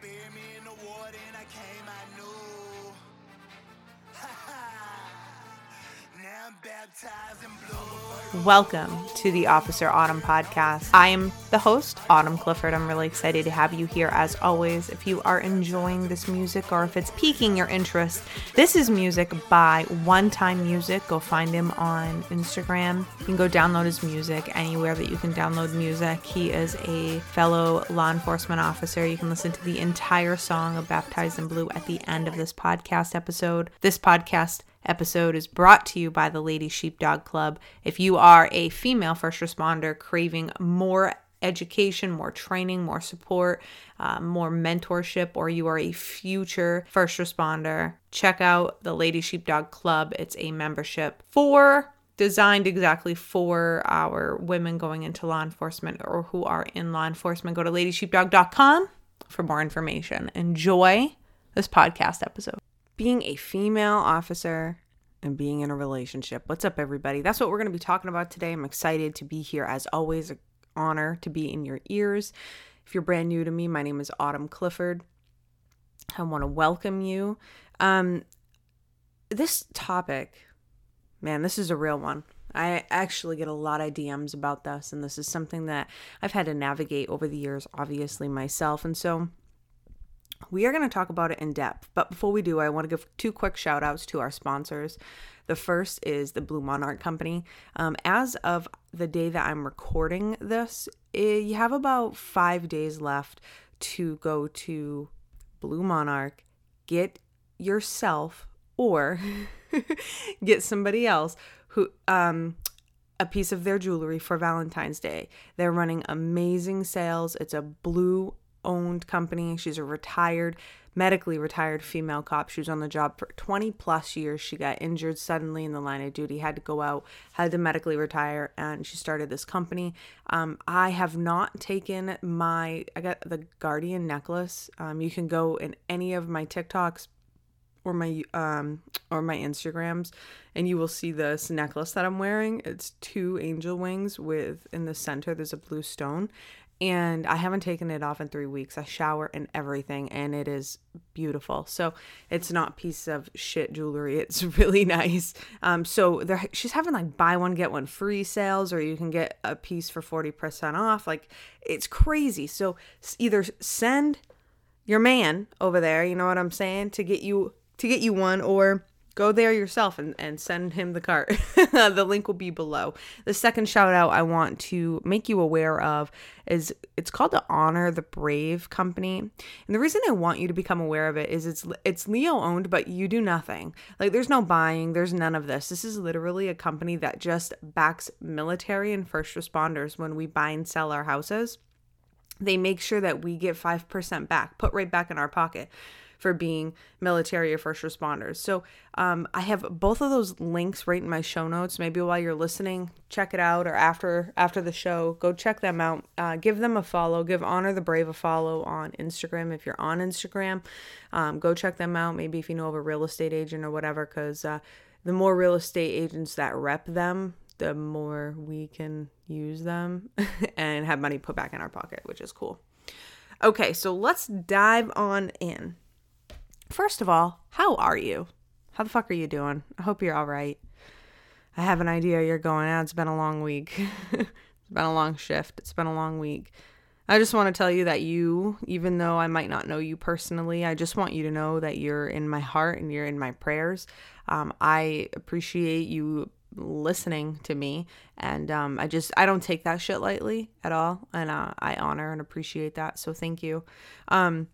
buried me in the water and I came, I knew. Welcome to the Officer Autumn podcast. I am the host, Autumn Clifford. I'm really excited to have you here as always. If you are enjoying this music or if it's piquing your interest, this is music by One Time Music. Go find him on Instagram. You can go download his music anywhere that you can download music. He is a fellow law enforcement officer. You can listen to the entire song of Baptized in Blue at the end of this podcast episode. This podcast episode is brought to you by the Lady Sheepdog Club. If you are a female first responder craving more education, more training, more support, uh, more mentorship, or you are a future first responder, check out the Lady Sheepdog Club. It's a membership for designed exactly for our women going into law enforcement or who are in law enforcement. Go to ladysheepdog.com for more information. Enjoy this podcast episode being a female officer and being in a relationship. What's up, everybody? That's what we're going to be talking about today. I'm excited to be here. As always, an honor to be in your ears. If you're brand new to me, my name is Autumn Clifford. I want to welcome you. Um, this topic, man, this is a real one. I actually get a lot of DMs about this, and this is something that I've had to navigate over the years, obviously, myself. And so, we are going to talk about it in depth, but before we do, I want to give two quick shout outs to our sponsors. The first is the Blue Monarch Company. Um, as of the day that I'm recording this, eh, you have about five days left to go to Blue Monarch, get yourself or get somebody else who um a piece of their jewelry for Valentine's Day. They're running amazing sales. It's a blue owned company. She's a retired, medically retired female cop. She was on the job for 20 plus years. She got injured suddenly in the line of duty, had to go out, had to medically retire, and she started this company. Um, I have not taken my, I got the Guardian necklace. Um, you can go in any of my TikToks or my um or my Instagrams and you will see this necklace that I'm wearing. It's two angel wings with in the center there's a blue stone and I haven't taken it off in three weeks. I shower and everything, and it is beautiful. So it's not piece of shit jewelry. It's really nice. Um, so she's having like buy one get one free sales, or you can get a piece for forty percent off. Like it's crazy. So either send your man over there, you know what I'm saying, to get you to get you one, or go there yourself and, and send him the cart. the link will be below. The second shout out I want to make you aware of is it's called the Honor the Brave company. And the reason I want you to become aware of it is it's it's Leo owned, but you do nothing. Like there's no buying, there's none of this. This is literally a company that just backs military and first responders when we buy and sell our houses. They make sure that we get 5% back, put right back in our pocket for being military or first responders. So um, I have both of those links right in my show notes. Maybe while you're listening, check it out, or after after the show, go check them out. Uh, give them a follow. Give Honor the Brave a follow on Instagram if you're on Instagram. Um, go check them out. Maybe if you know of a real estate agent or whatever, because uh, the more real estate agents that rep them, the more we can use them and have money put back in our pocket, which is cool. Okay, so let's dive on in. First of all, how are you? How the fuck are you doing? I hope you're all right. I have an idea you're going out. It's been a long week. it's been a long shift. It's been a long week. I just want to tell you that you, even though I might not know you personally, I just want you to know that you're in my heart and you're in my prayers. Um, I appreciate you listening to me and um, i just i don't take that shit lightly at all and uh, i honor and appreciate that so thank you um,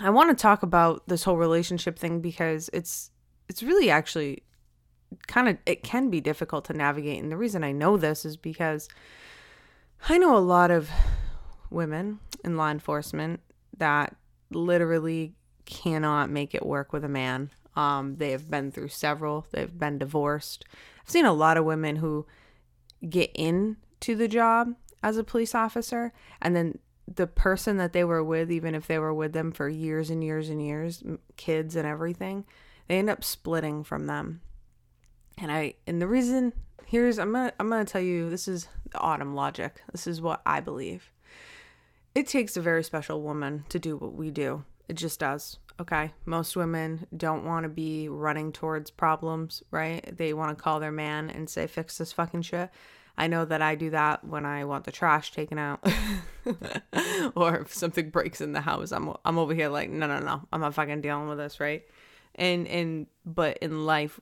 I want to talk about this whole relationship thing because it's it's really actually kind of it can be difficult to navigate and the reason I know this is because I know a lot of women in law enforcement that literally cannot make it work with a man. Um, they have been through several. They've been divorced. I've seen a lot of women who get into the job as a police officer and then the person that they were with, even if they were with them for years and years and years, kids and everything, they end up splitting from them. And I and the reason here's I'm gonna I'm gonna tell you this is the autumn logic. This is what I believe. it takes a very special woman to do what we do. It just does. Okay. Most women don't want to be running towards problems, right? They want to call their man and say, fix this fucking shit. I know that I do that when I want the trash taken out. or if something breaks in the house, I'm I'm over here like, no, no, no. I'm not fucking dealing with this, right? And and but in life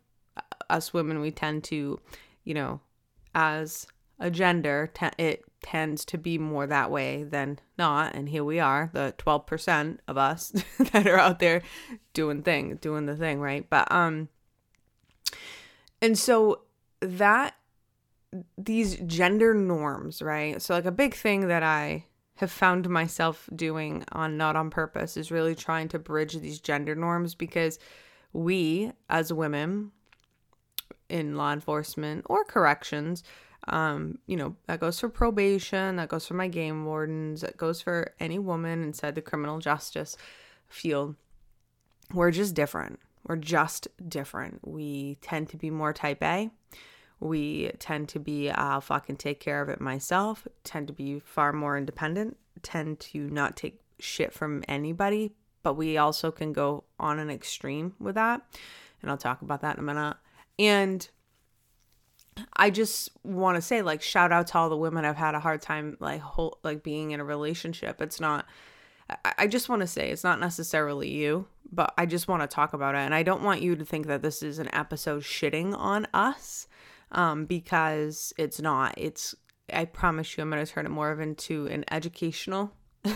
us women we tend to, you know, as a gender, it tends to be more that way than not. And here we are, the 12% of us that are out there doing thing, doing the thing, right? But, um, and so that, these gender norms, right? So, like, a big thing that I have found myself doing on Not on Purpose is really trying to bridge these gender norms because we, as women in law enforcement or corrections, um, you know, that goes for probation, that goes for my game wardens, that goes for any woman inside the criminal justice field. We're just different. We're just different. We tend to be more type A. We tend to be, uh, I'll fucking take care of it myself, tend to be far more independent, tend to not take shit from anybody, but we also can go on an extreme with that. And I'll talk about that in a minute. And I just want to say like shout out to all the women I've had a hard time like whole, like being in a relationship. It's not I, I just want to say it's not necessarily you, but I just want to talk about it and I don't want you to think that this is an episode shitting on us um because it's not. It's I promise you I'm going to turn it more of into an educational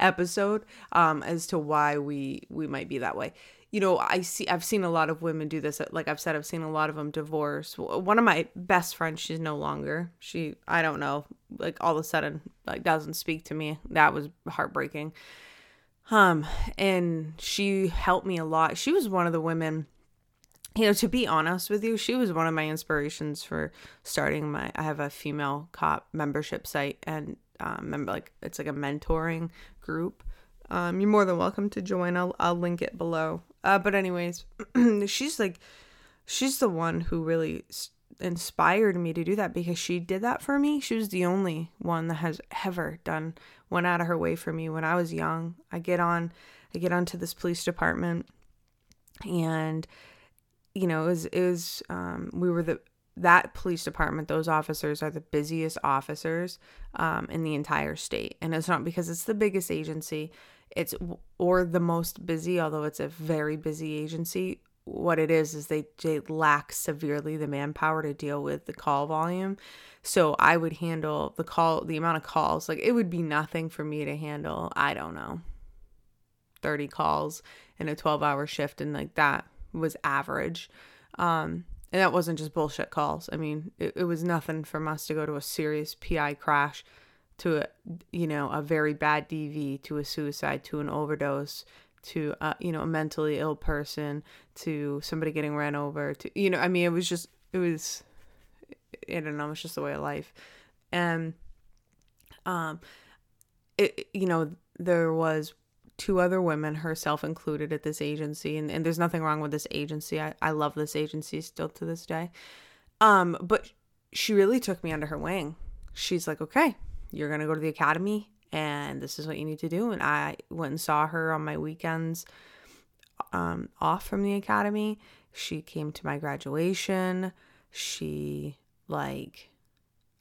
episode um as to why we we might be that way you know, I see, I've seen a lot of women do this. Like I've said, I've seen a lot of them divorce. One of my best friends, she's no longer. She, I don't know, like all of a sudden, like doesn't speak to me. That was heartbreaking. Um, and she helped me a lot. She was one of the women, you know, to be honest with you, she was one of my inspirations for starting my, I have a female cop membership site and, um, like, it's like a mentoring group. Um, you're more than welcome to join. I'll, I'll link it below. Uh, but anyways, she's like, she's the one who really inspired me to do that because she did that for me. She was the only one that has ever done went out of her way for me when I was young. I get on, I get onto this police department, and you know, is was um, we were the that police department, those officers are the busiest officers um, in the entire state. And it's not because it's the biggest agency, it's or the most busy, although it's a very busy agency. What it is is they, they lack severely the manpower to deal with the call volume. So I would handle the call, the amount of calls. Like it would be nothing for me to handle. I don't know, thirty calls in a twelve hour shift, and like that was average. Um, and that wasn't just bullshit calls. I mean, it, it was nothing from us to go to a serious PI crash to a, you know, a very bad DV to a suicide to an overdose to uh, you know, a mentally ill person to somebody getting ran over to you know, I mean, it was just it was I don't know, it's just the way of life. And um it you know, there was two other women, herself included, at this agency. And, and there's nothing wrong with this agency. I, I love this agency still to this day. Um, but she really took me under her wing. She's like, okay, you're going to go to the academy and this is what you need to do. And I went and saw her on my weekends um, off from the academy. She came to my graduation. She, like,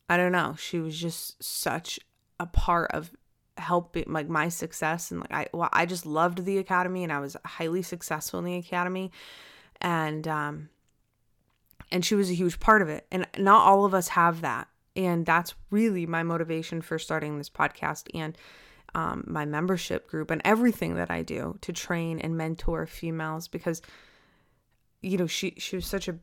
I don't know, she was just such a part of helping like my success and like I well, I just loved the academy and I was highly successful in the academy. And um and she was a huge part of it. And not all of us have that. And that's really my motivation for starting this podcast and um, my membership group and everything that I do to train and mentor females because you know she she was such a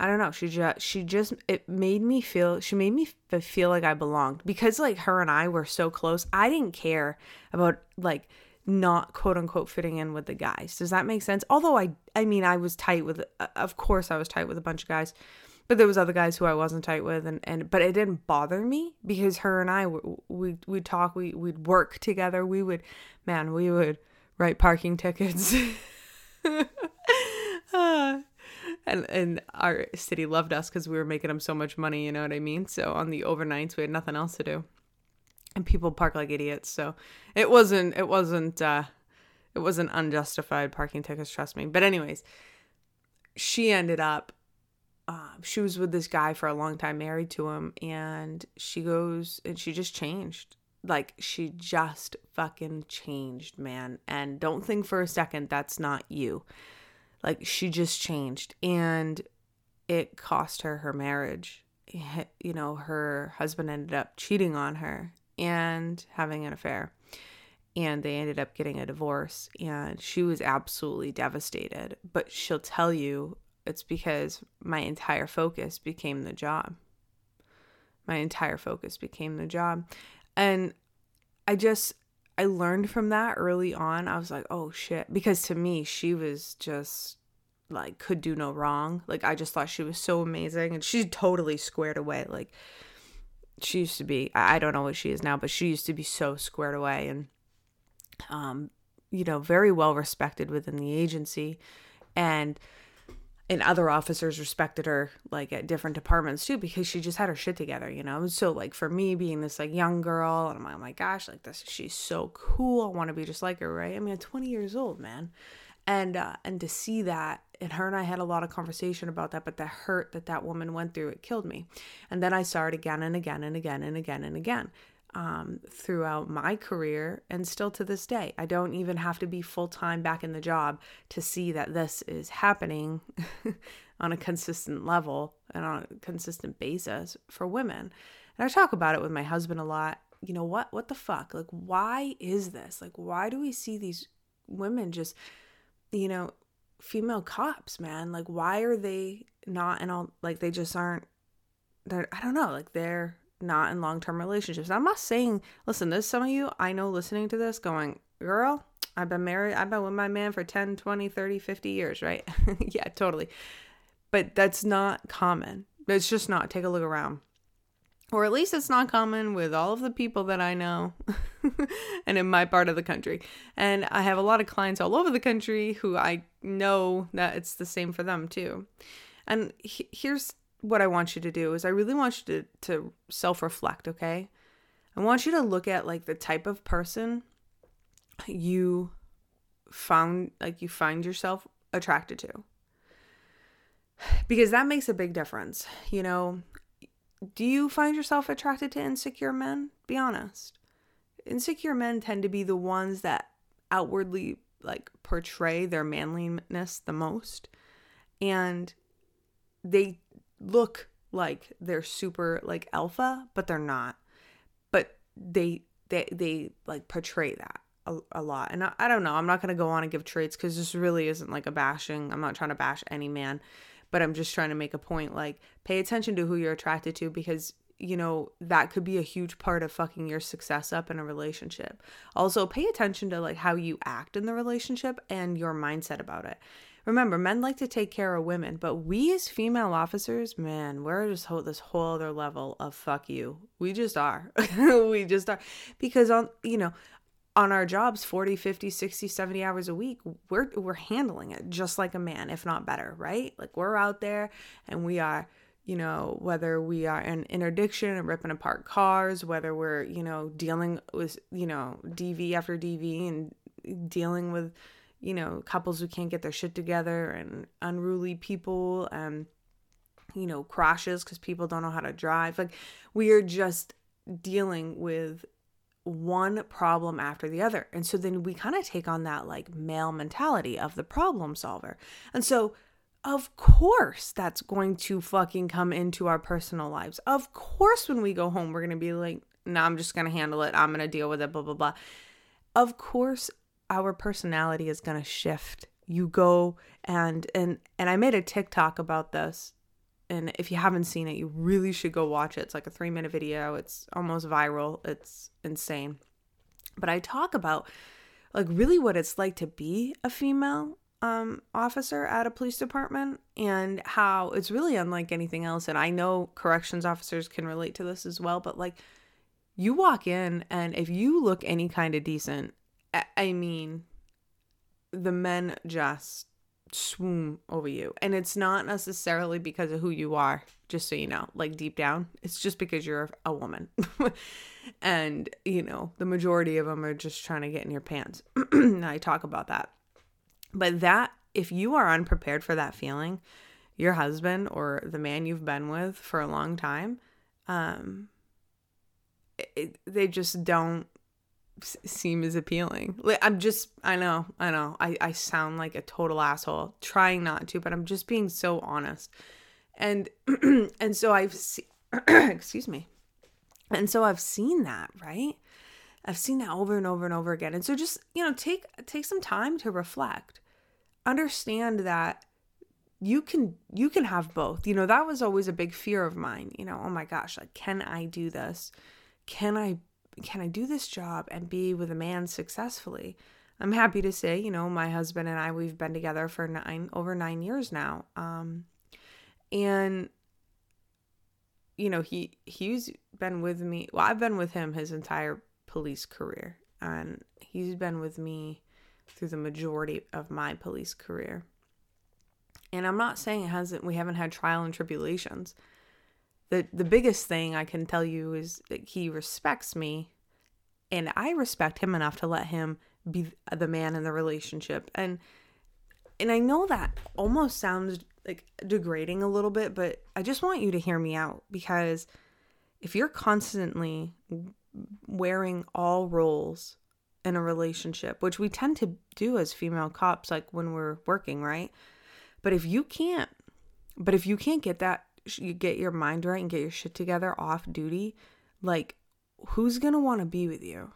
I don't know. She just she just it made me feel she made me feel like I belonged because like her and I were so close. I didn't care about like not quote unquote fitting in with the guys. Does that make sense? Although I I mean I was tight with uh, of course I was tight with a bunch of guys. But there was other guys who I wasn't tight with and and but it didn't bother me because her and I we we'd talk, we we'd work together. We would man, we would write parking tickets. uh, and and our city loved us because we were making them so much money. You know what I mean? So on the overnights, we had nothing else to do. and people park like idiots. So it wasn't it wasn't uh it wasn't unjustified parking tickets, trust me. But anyways, she ended up uh, she was with this guy for a long time, married to him, and she goes and she just changed. Like she just fucking changed, man. And don't think for a second that's not you. Like she just changed, and it cost her her marriage. You know, her husband ended up cheating on her and having an affair. And they ended up getting a divorce. And she was absolutely devastated. But she'll tell you it's because my entire focus became the job. My entire focus became the job. And I just, I learned from that early on. I was like, oh shit. Because to me, she was just like, could do no wrong. Like, I just thought she was so amazing. And she's totally squared away. Like, she used to be i don't know what she is now but she used to be so squared away and um you know very well respected within the agency and and other officers respected her like at different departments too because she just had her shit together you know? So like for me being this like young girl and i'm like oh my gosh like this she's so cool. I want to be just like her right? I mean I'm 20 years old man. And uh, and to see that and her and I had a lot of conversation about that but the hurt that that woman went through it killed me. And then I saw it again and again and again and again and again um, throughout my career and still to this day. I don't even have to be full-time back in the job to see that this is happening on a consistent level and on a consistent basis for women. And I talk about it with my husband a lot. You know what what the fuck? Like why is this? Like why do we see these women just you know, female cops, man. Like, why are they not in all, like, they just aren't, they're, I don't know, like, they're not in long term relationships. I'm not saying, listen, there's some of you I know listening to this going, girl, I've been married, I've been with my man for 10, 20, 30, 50 years, right? yeah, totally. But that's not common. It's just not. Take a look around or at least it's not common with all of the people that I know and in my part of the country. And I have a lot of clients all over the country who I know that it's the same for them too. And he- here's what I want you to do is I really want you to, to self-reflect, okay? I want you to look at like the type of person you found like you find yourself attracted to. Because that makes a big difference. You know, do you find yourself attracted to insecure men? Be honest. Insecure men tend to be the ones that outwardly like portray their manliness the most and they look like they're super like alpha but they're not but they they they like portray that a, a lot and I, I don't know i'm not to go on and give traits because this really isn't like a bashing i'm not trying to bash any man but I'm just trying to make a point like pay attention to who you're attracted to because you know that could be a huge part of fucking your success up in a relationship. Also, pay attention to like how you act in the relationship and your mindset about it. Remember, men like to take care of women, but we as female officers, man, we're just this whole other level of fuck you. We just are. we just are. Because on, you know, on our jobs 40 50 60 70 hours a week we're we're handling it just like a man if not better right like we're out there and we are you know whether we are in interdiction and ripping apart cars whether we're you know dealing with you know dv after dv and dealing with you know couples who can't get their shit together and unruly people and you know crashes because people don't know how to drive like we are just dealing with one problem after the other. And so then we kind of take on that like male mentality of the problem solver. And so, of course, that's going to fucking come into our personal lives. Of course, when we go home, we're going to be like, no, nah, I'm just going to handle it. I'm going to deal with it, blah, blah, blah. Of course, our personality is going to shift. You go and, and, and I made a TikTok about this and if you haven't seen it, you really should go watch it. It's like a three minute video, it's almost viral, it's insane. But I talk about like really what it's like to be a female um, officer at a police department and how it's really unlike anything else. And I know corrections officers can relate to this as well, but like you walk in and if you look any kind of decent, I mean, the men just swoon over you. And it's not necessarily because of who you are, just so you know, like deep down. It's just because you're a woman. and, you know, the majority of them are just trying to get in your pants. I talk about that. But that, if you are unprepared for that feeling, your husband or the man you've been with for a long time, um, it, they just don't seem as appealing. Like, I'm just, I know, I know, I, I sound like a total asshole, trying not to, but I'm just being so honest. And, and so I've seen, excuse me. And so I've seen that, right? I've seen that over and over and over again. And so just, you know, take, take some time to reflect. Understand that you can you can have both you know that was always a big fear of mine you know oh my gosh like can i do this can i can I do this job and be with a man successfully? I'm happy to say, you know, my husband and I we've been together for nine over nine years now. Um, and you know, he he's been with me. Well, I've been with him his entire police career, and he's been with me through the majority of my police career. And I'm not saying it hasn't we haven't had trial and tribulations the the biggest thing I can tell you is that he respects me and I respect him enough to let him be the man in the relationship. And and I know that almost sounds like degrading a little bit, but I just want you to hear me out because if you're constantly wearing all roles in a relationship, which we tend to do as female cops like when we're working, right? But if you can't but if you can't get that you get your mind right and get your shit together off duty, like who's going to want to be with you?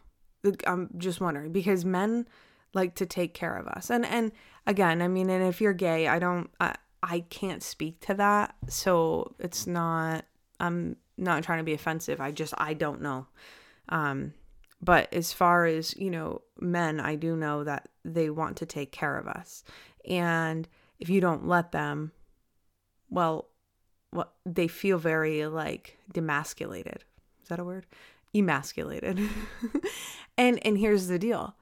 I'm just wondering because men like to take care of us. And and again, I mean, and if you're gay, I don't I, I can't speak to that. So it's not I'm not trying to be offensive. I just I don't know. Um but as far as, you know, men, I do know that they want to take care of us. And if you don't let them, well, well, they feel very like demasculated. Is that a word? Emasculated. and and here's the deal.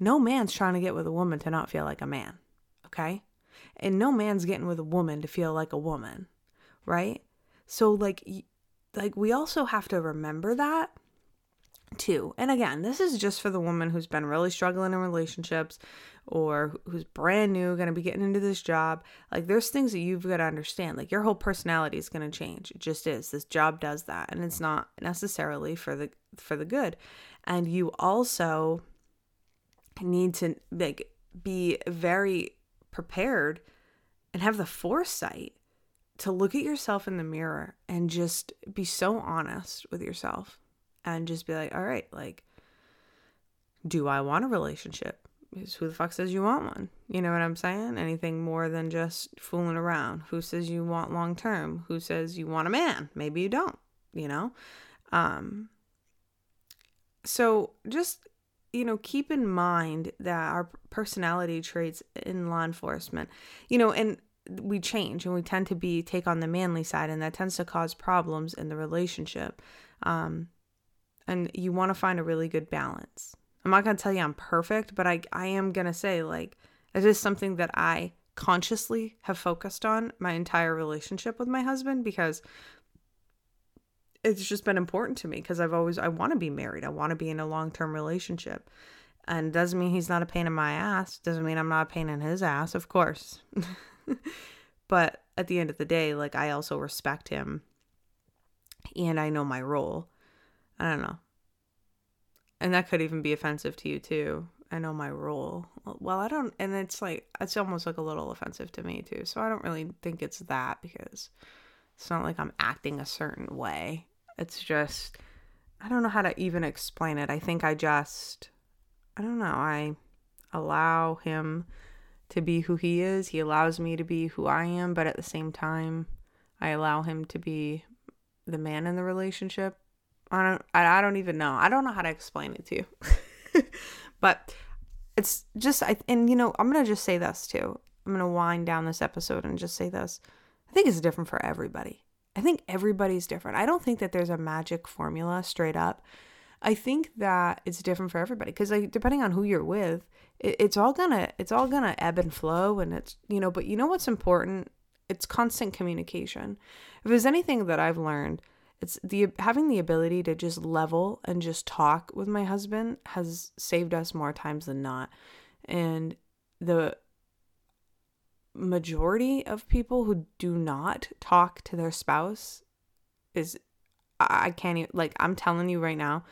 No man's trying to get with a woman to not feel like a man. Okay? And no man's getting with a woman to feel like a woman, right? So like like we also have to remember that too. And again, this is just for the woman who's been really struggling in relationships or who's brand new, going to be getting into this job. Like, there's things that you've got to understand. Like, your whole personality is going to change. It just is. This job does that, and it's not necessarily for the for the good. And you also need to like be very prepared and have the foresight to look at yourself in the mirror and just be so honest with yourself and just be like, all right, like, do I want a relationship? Who the fuck says you want one? You know what I'm saying? Anything more than just fooling around. Who says you want long term? Who says you want a man? Maybe you don't, you know? Um, so just, you know, keep in mind that our personality traits in law enforcement, you know, and we change and we tend to be take on the manly side and that tends to cause problems in the relationship. Um, and you want to find a really good balance. I'm not going to tell you I'm perfect, but I I am going to say like it is something that I consciously have focused on my entire relationship with my husband because it's just been important to me because I've always I want to be married. I want to be in a long-term relationship. And doesn't mean he's not a pain in my ass. Doesn't mean I'm not a pain in his ass, of course. but at the end of the day, like I also respect him and I know my role. I don't know. And that could even be offensive to you too. I know my role. Well, I don't, and it's like, it's almost like a little offensive to me too. So I don't really think it's that because it's not like I'm acting a certain way. It's just, I don't know how to even explain it. I think I just, I don't know, I allow him to be who he is. He allows me to be who I am, but at the same time, I allow him to be the man in the relationship. I don't I, don't even know. I don't know how to explain it to you. but it's just I and you know, I'm going to just say this too. I'm going to wind down this episode and just say this. I think it's different for everybody. I think everybody's different. I don't think that there's a magic formula straight up. I think that it's different for everybody because like depending on who you're with, it, it's all gonna it's all gonna ebb and flow, and it's you know. But you know what's important? It's constant communication. If there's anything that I've learned, it's the having the ability to just level and just talk with my husband has saved us more times than not, and the majority of people who do not talk to their spouse is I can't even like I'm telling you right now,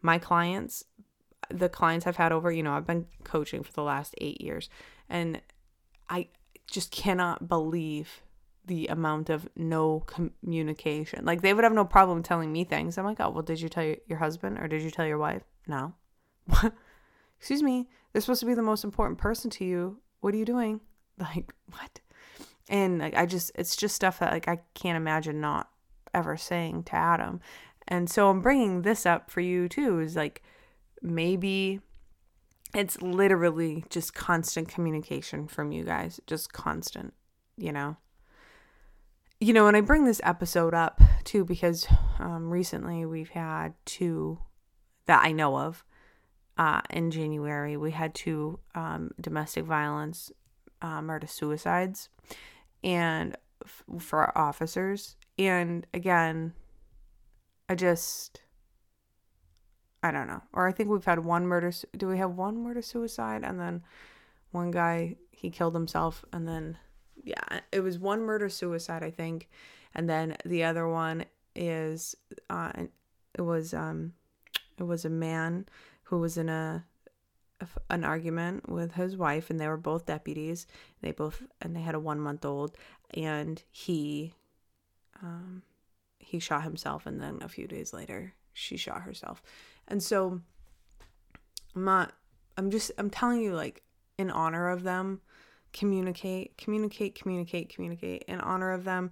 my clients, the clients I've had over, you know, I've been coaching for the last 8 years and I just cannot believe the amount of no communication. Like they would have no problem telling me things. I'm like, "Oh, well, did you tell your husband or did you tell your wife?" No. Excuse me. They're supposed to be the most important person to you. What are you doing? Like, what? And like, I just, it's just stuff that like I can't imagine not ever saying to Adam. And so I'm bringing this up for you too is like maybe it's literally just constant communication from you guys, just constant, you know. You know, and I bring this episode up too because um, recently we've had two that I know of. Uh, in January, we had two um, domestic violence uh, murder suicides, and f- for our officers, and again, I just, I don't know. Or I think we've had one murder. Do we have one murder suicide? And then one guy, he killed himself. And then, yeah, it was one murder suicide, I think. And then the other one is, uh, it was, um, it was a man who was in a, an argument with his wife and they were both deputies they both and they had a one month old and he um, he shot himself, and then a few days later, she shot herself. And so, I'm not, I'm just, I'm telling you, like, in honor of them, communicate, communicate, communicate, communicate. In honor of them,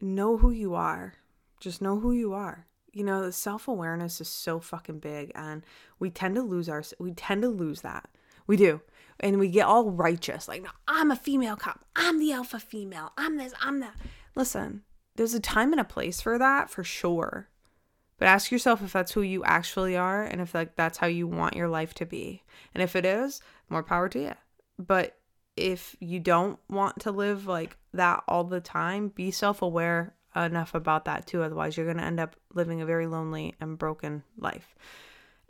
know who you are. Just know who you are. You know, the self awareness is so fucking big, and we tend to lose our, we tend to lose that. We do. And we get all righteous, like, no, I'm a female cop. I'm the alpha female. I'm this, I'm that. Listen, there's a time and a place for that for sure. But ask yourself if that's who you actually are and if like that's how you want your life to be. And if it is, more power to you. But if you don't want to live like that all the time, be self-aware enough about that too. Otherwise, you're going to end up living a very lonely and broken life.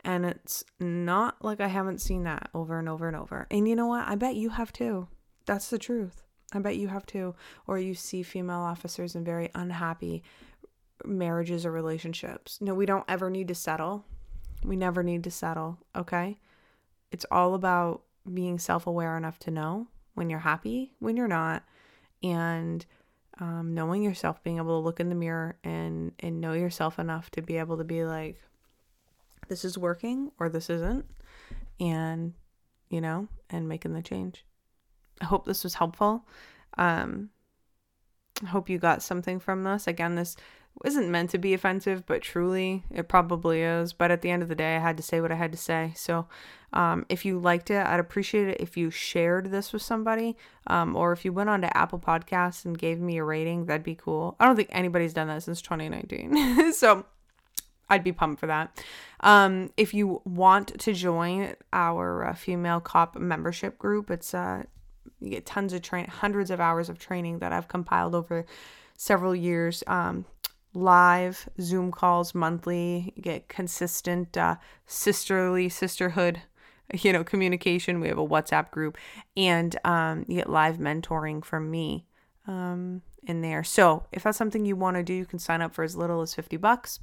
And it's not like I haven't seen that over and over and over. And you know what? I bet you have too. That's the truth. I bet you have too. Or you see female officers in very unhappy marriages or relationships. No, we don't ever need to settle. We never need to settle, okay? It's all about being self aware enough to know when you're happy, when you're not, and um, knowing yourself, being able to look in the mirror and, and know yourself enough to be able to be like, this is working or this isn't, and, you know, and making the change. I hope this was helpful. Um, I hope you got something from this. Again, this isn't meant to be offensive, but truly it probably is. But at the end of the day, I had to say what I had to say. So um, if you liked it, I'd appreciate it if you shared this with somebody um, or if you went on to Apple Podcasts and gave me a rating, that'd be cool. I don't think anybody's done that since 2019. so I'd be pumped for that. Um, if you want to join our uh, female cop membership group, it's uh, you get tons of train, hundreds of hours of training that I've compiled over several years. Um, live Zoom calls monthly. You get consistent uh, sisterly sisterhood, you know, communication. We have a WhatsApp group, and um, you get live mentoring from me um, in there. So if that's something you want to do, you can sign up for as little as fifty bucks.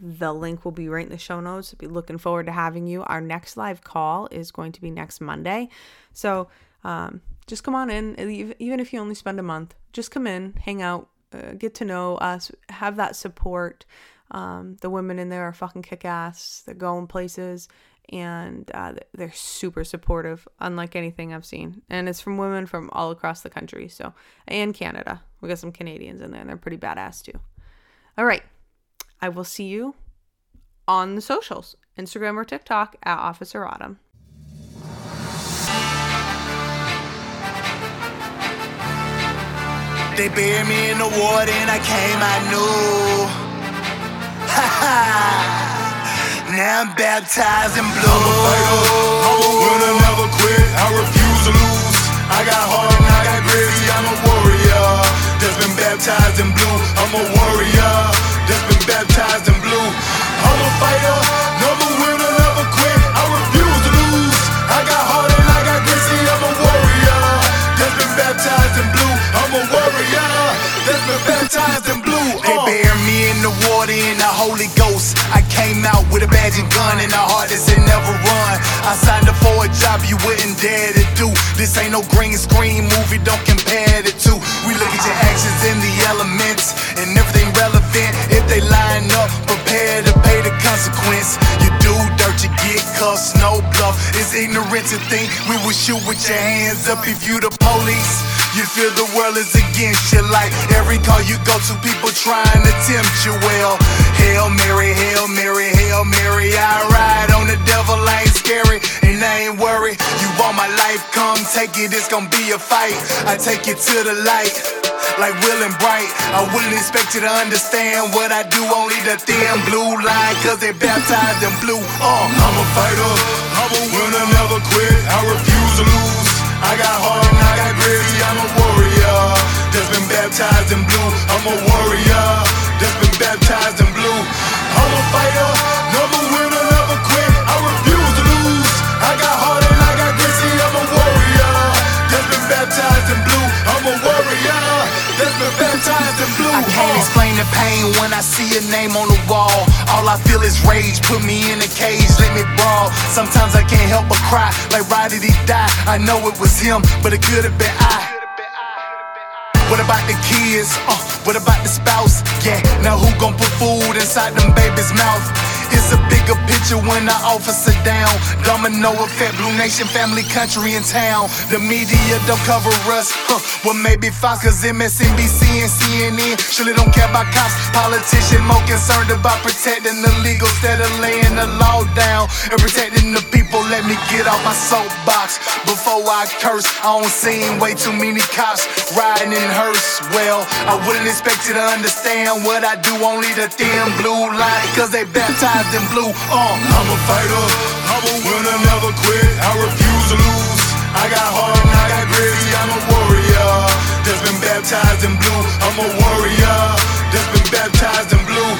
The link will be right in the show notes. I'll be looking forward to having you. Our next live call is going to be next Monday. So um, just come on in, even if you only spend a month. Just come in, hang out, uh, get to know us, have that support. Um, the women in there are fucking kick ass. They're going places and uh, they're super supportive, unlike anything I've seen. And it's from women from all across the country. So, and Canada. We got some Canadians in there, and they're pretty badass too. All right. I will see you on the socials Instagram or TikTok at Officer Autumn. They buried me in the water and I came, I knew. now I'm baptized in blue. I'm a fighter, I'm a winner, never quit. I refuse to lose. I got heart and I got grit. I'm a warrior that's been baptized in blue. I'm a warrior that's been baptized in blue. I'm a fighter, been baptized in blue. They Uh. bury me in the water in the Holy Ghost. I came out with a badge and gun and a heart that said never run. I signed up for a job you wouldn't dare to do. This ain't no green screen movie, don't compare the two. We look at your actions in the elements and everything relevant. If they line up, prepare to pay the consequence. You do cuffed, no bluff. It's ignorant to think we will shoot with your hands up if you the police. You feel the world is against you like every call you go to, people trying to tempt you. Well, Hail Mary, Hail Mary, Hail Mary. I ride on the devil, I ain't scary, and I ain't worried. You want my life, come take it, it's gonna be a fight. I take it to the light. Like Will and Bright, I wouldn't expect you to understand what I do. Only the thin blue line, cause they baptized in blue. Uh, I'm a fighter, I'm a winner, never quit. I refuse to lose. I got heart and I got grit. I'm a warrior that's been baptized in blue. I'm a warrior that's been baptized in blue. I'm a fighter, never winner, never quit. I refuse to lose. I got heart and I got grit. See, I'm a warrior that's been baptized in blue. I'm a warrior that's been baptized in blue. I can't explain the pain when I see a name on the wall. All I feel is rage. Put me in a cage, let me brawl. Sometimes I can't help but cry. Like, why did he die? I know it was him, but it could have been I. About the kids? Uh, what about the spouse? Yeah, now who gon' put food inside them babies' mouth? It's a bigger picture when the officer down. Domino effect, Blue Nation, family, country, and town. The media don't cover us. Huh. Well, maybe Fox, cause MSNBC and CNN surely don't care about cops. Politicians more concerned about protecting the legal instead of laying the law down and protecting the people. Let me get off my soapbox before I curse. I don't seen way too many cops riding in hearse. Well, I wouldn't expect you to understand what I do. Only the thin blue line, cause they baptized in blue. Uh, I'm a fighter, I'm a winner, never quit. I refuse to lose. I got heart and I got grit. I'm a warrior that's been baptized in blue. I'm a warrior that's been baptized in blue.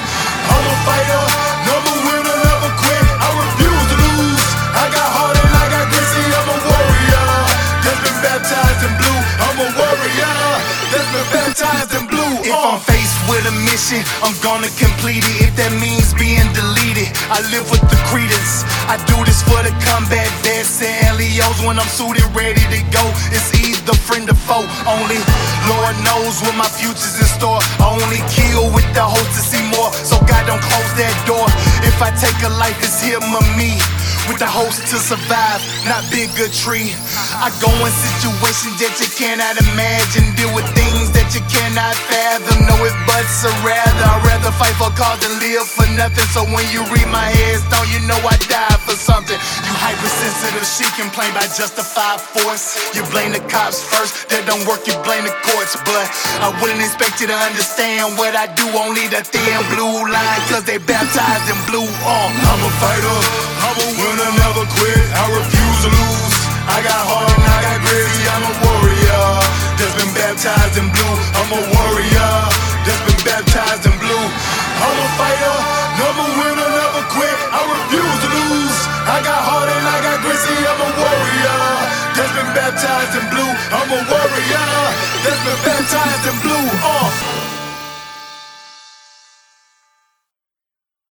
I'm a fighter, never winner, never quit. I refuse to lose. I got heart and I got grit. I'm a warrior that's been baptized in blue. I'm a warrior that's been baptized in blue. If. I'm oh. faced with a mission, I'm gonna complete it. If that means being deleted, I live with the credence. I do this for the combat vets and Leos when I'm suited, ready to go. It's either friend or foe. Only Lord knows what my future's in store. I only kill with the hope to see more. So God don't close that door. If I take a life, it's him or me. With the hopes to survive, not big a tree. I go in situations that you cannot imagine, deal with things that you cannot fathom. No, it's buts or rather. I'd rather fight for cause than live for nothing. So when you read my headstone, you know I died for something. You hypersensitive, she complain by justified force. You blame the cops first, that don't work, you blame the courts. But I wouldn't expect you to understand what I do. Only the thin blue line, cause they baptized in blue. Uh. I'm a fighter, I'm a winner, never quit. I refuse to lose. I got heart and I got grit. See, I'm a warrior that's been baptized in blue. I'm a warrior that's been baptized in blue. I'm a fighter, never winner, never quit. I refuse to lose. I got heart and I got grit. I'm a warrior that's been baptized in blue. I'm a warrior that's been baptized in blue. Uh.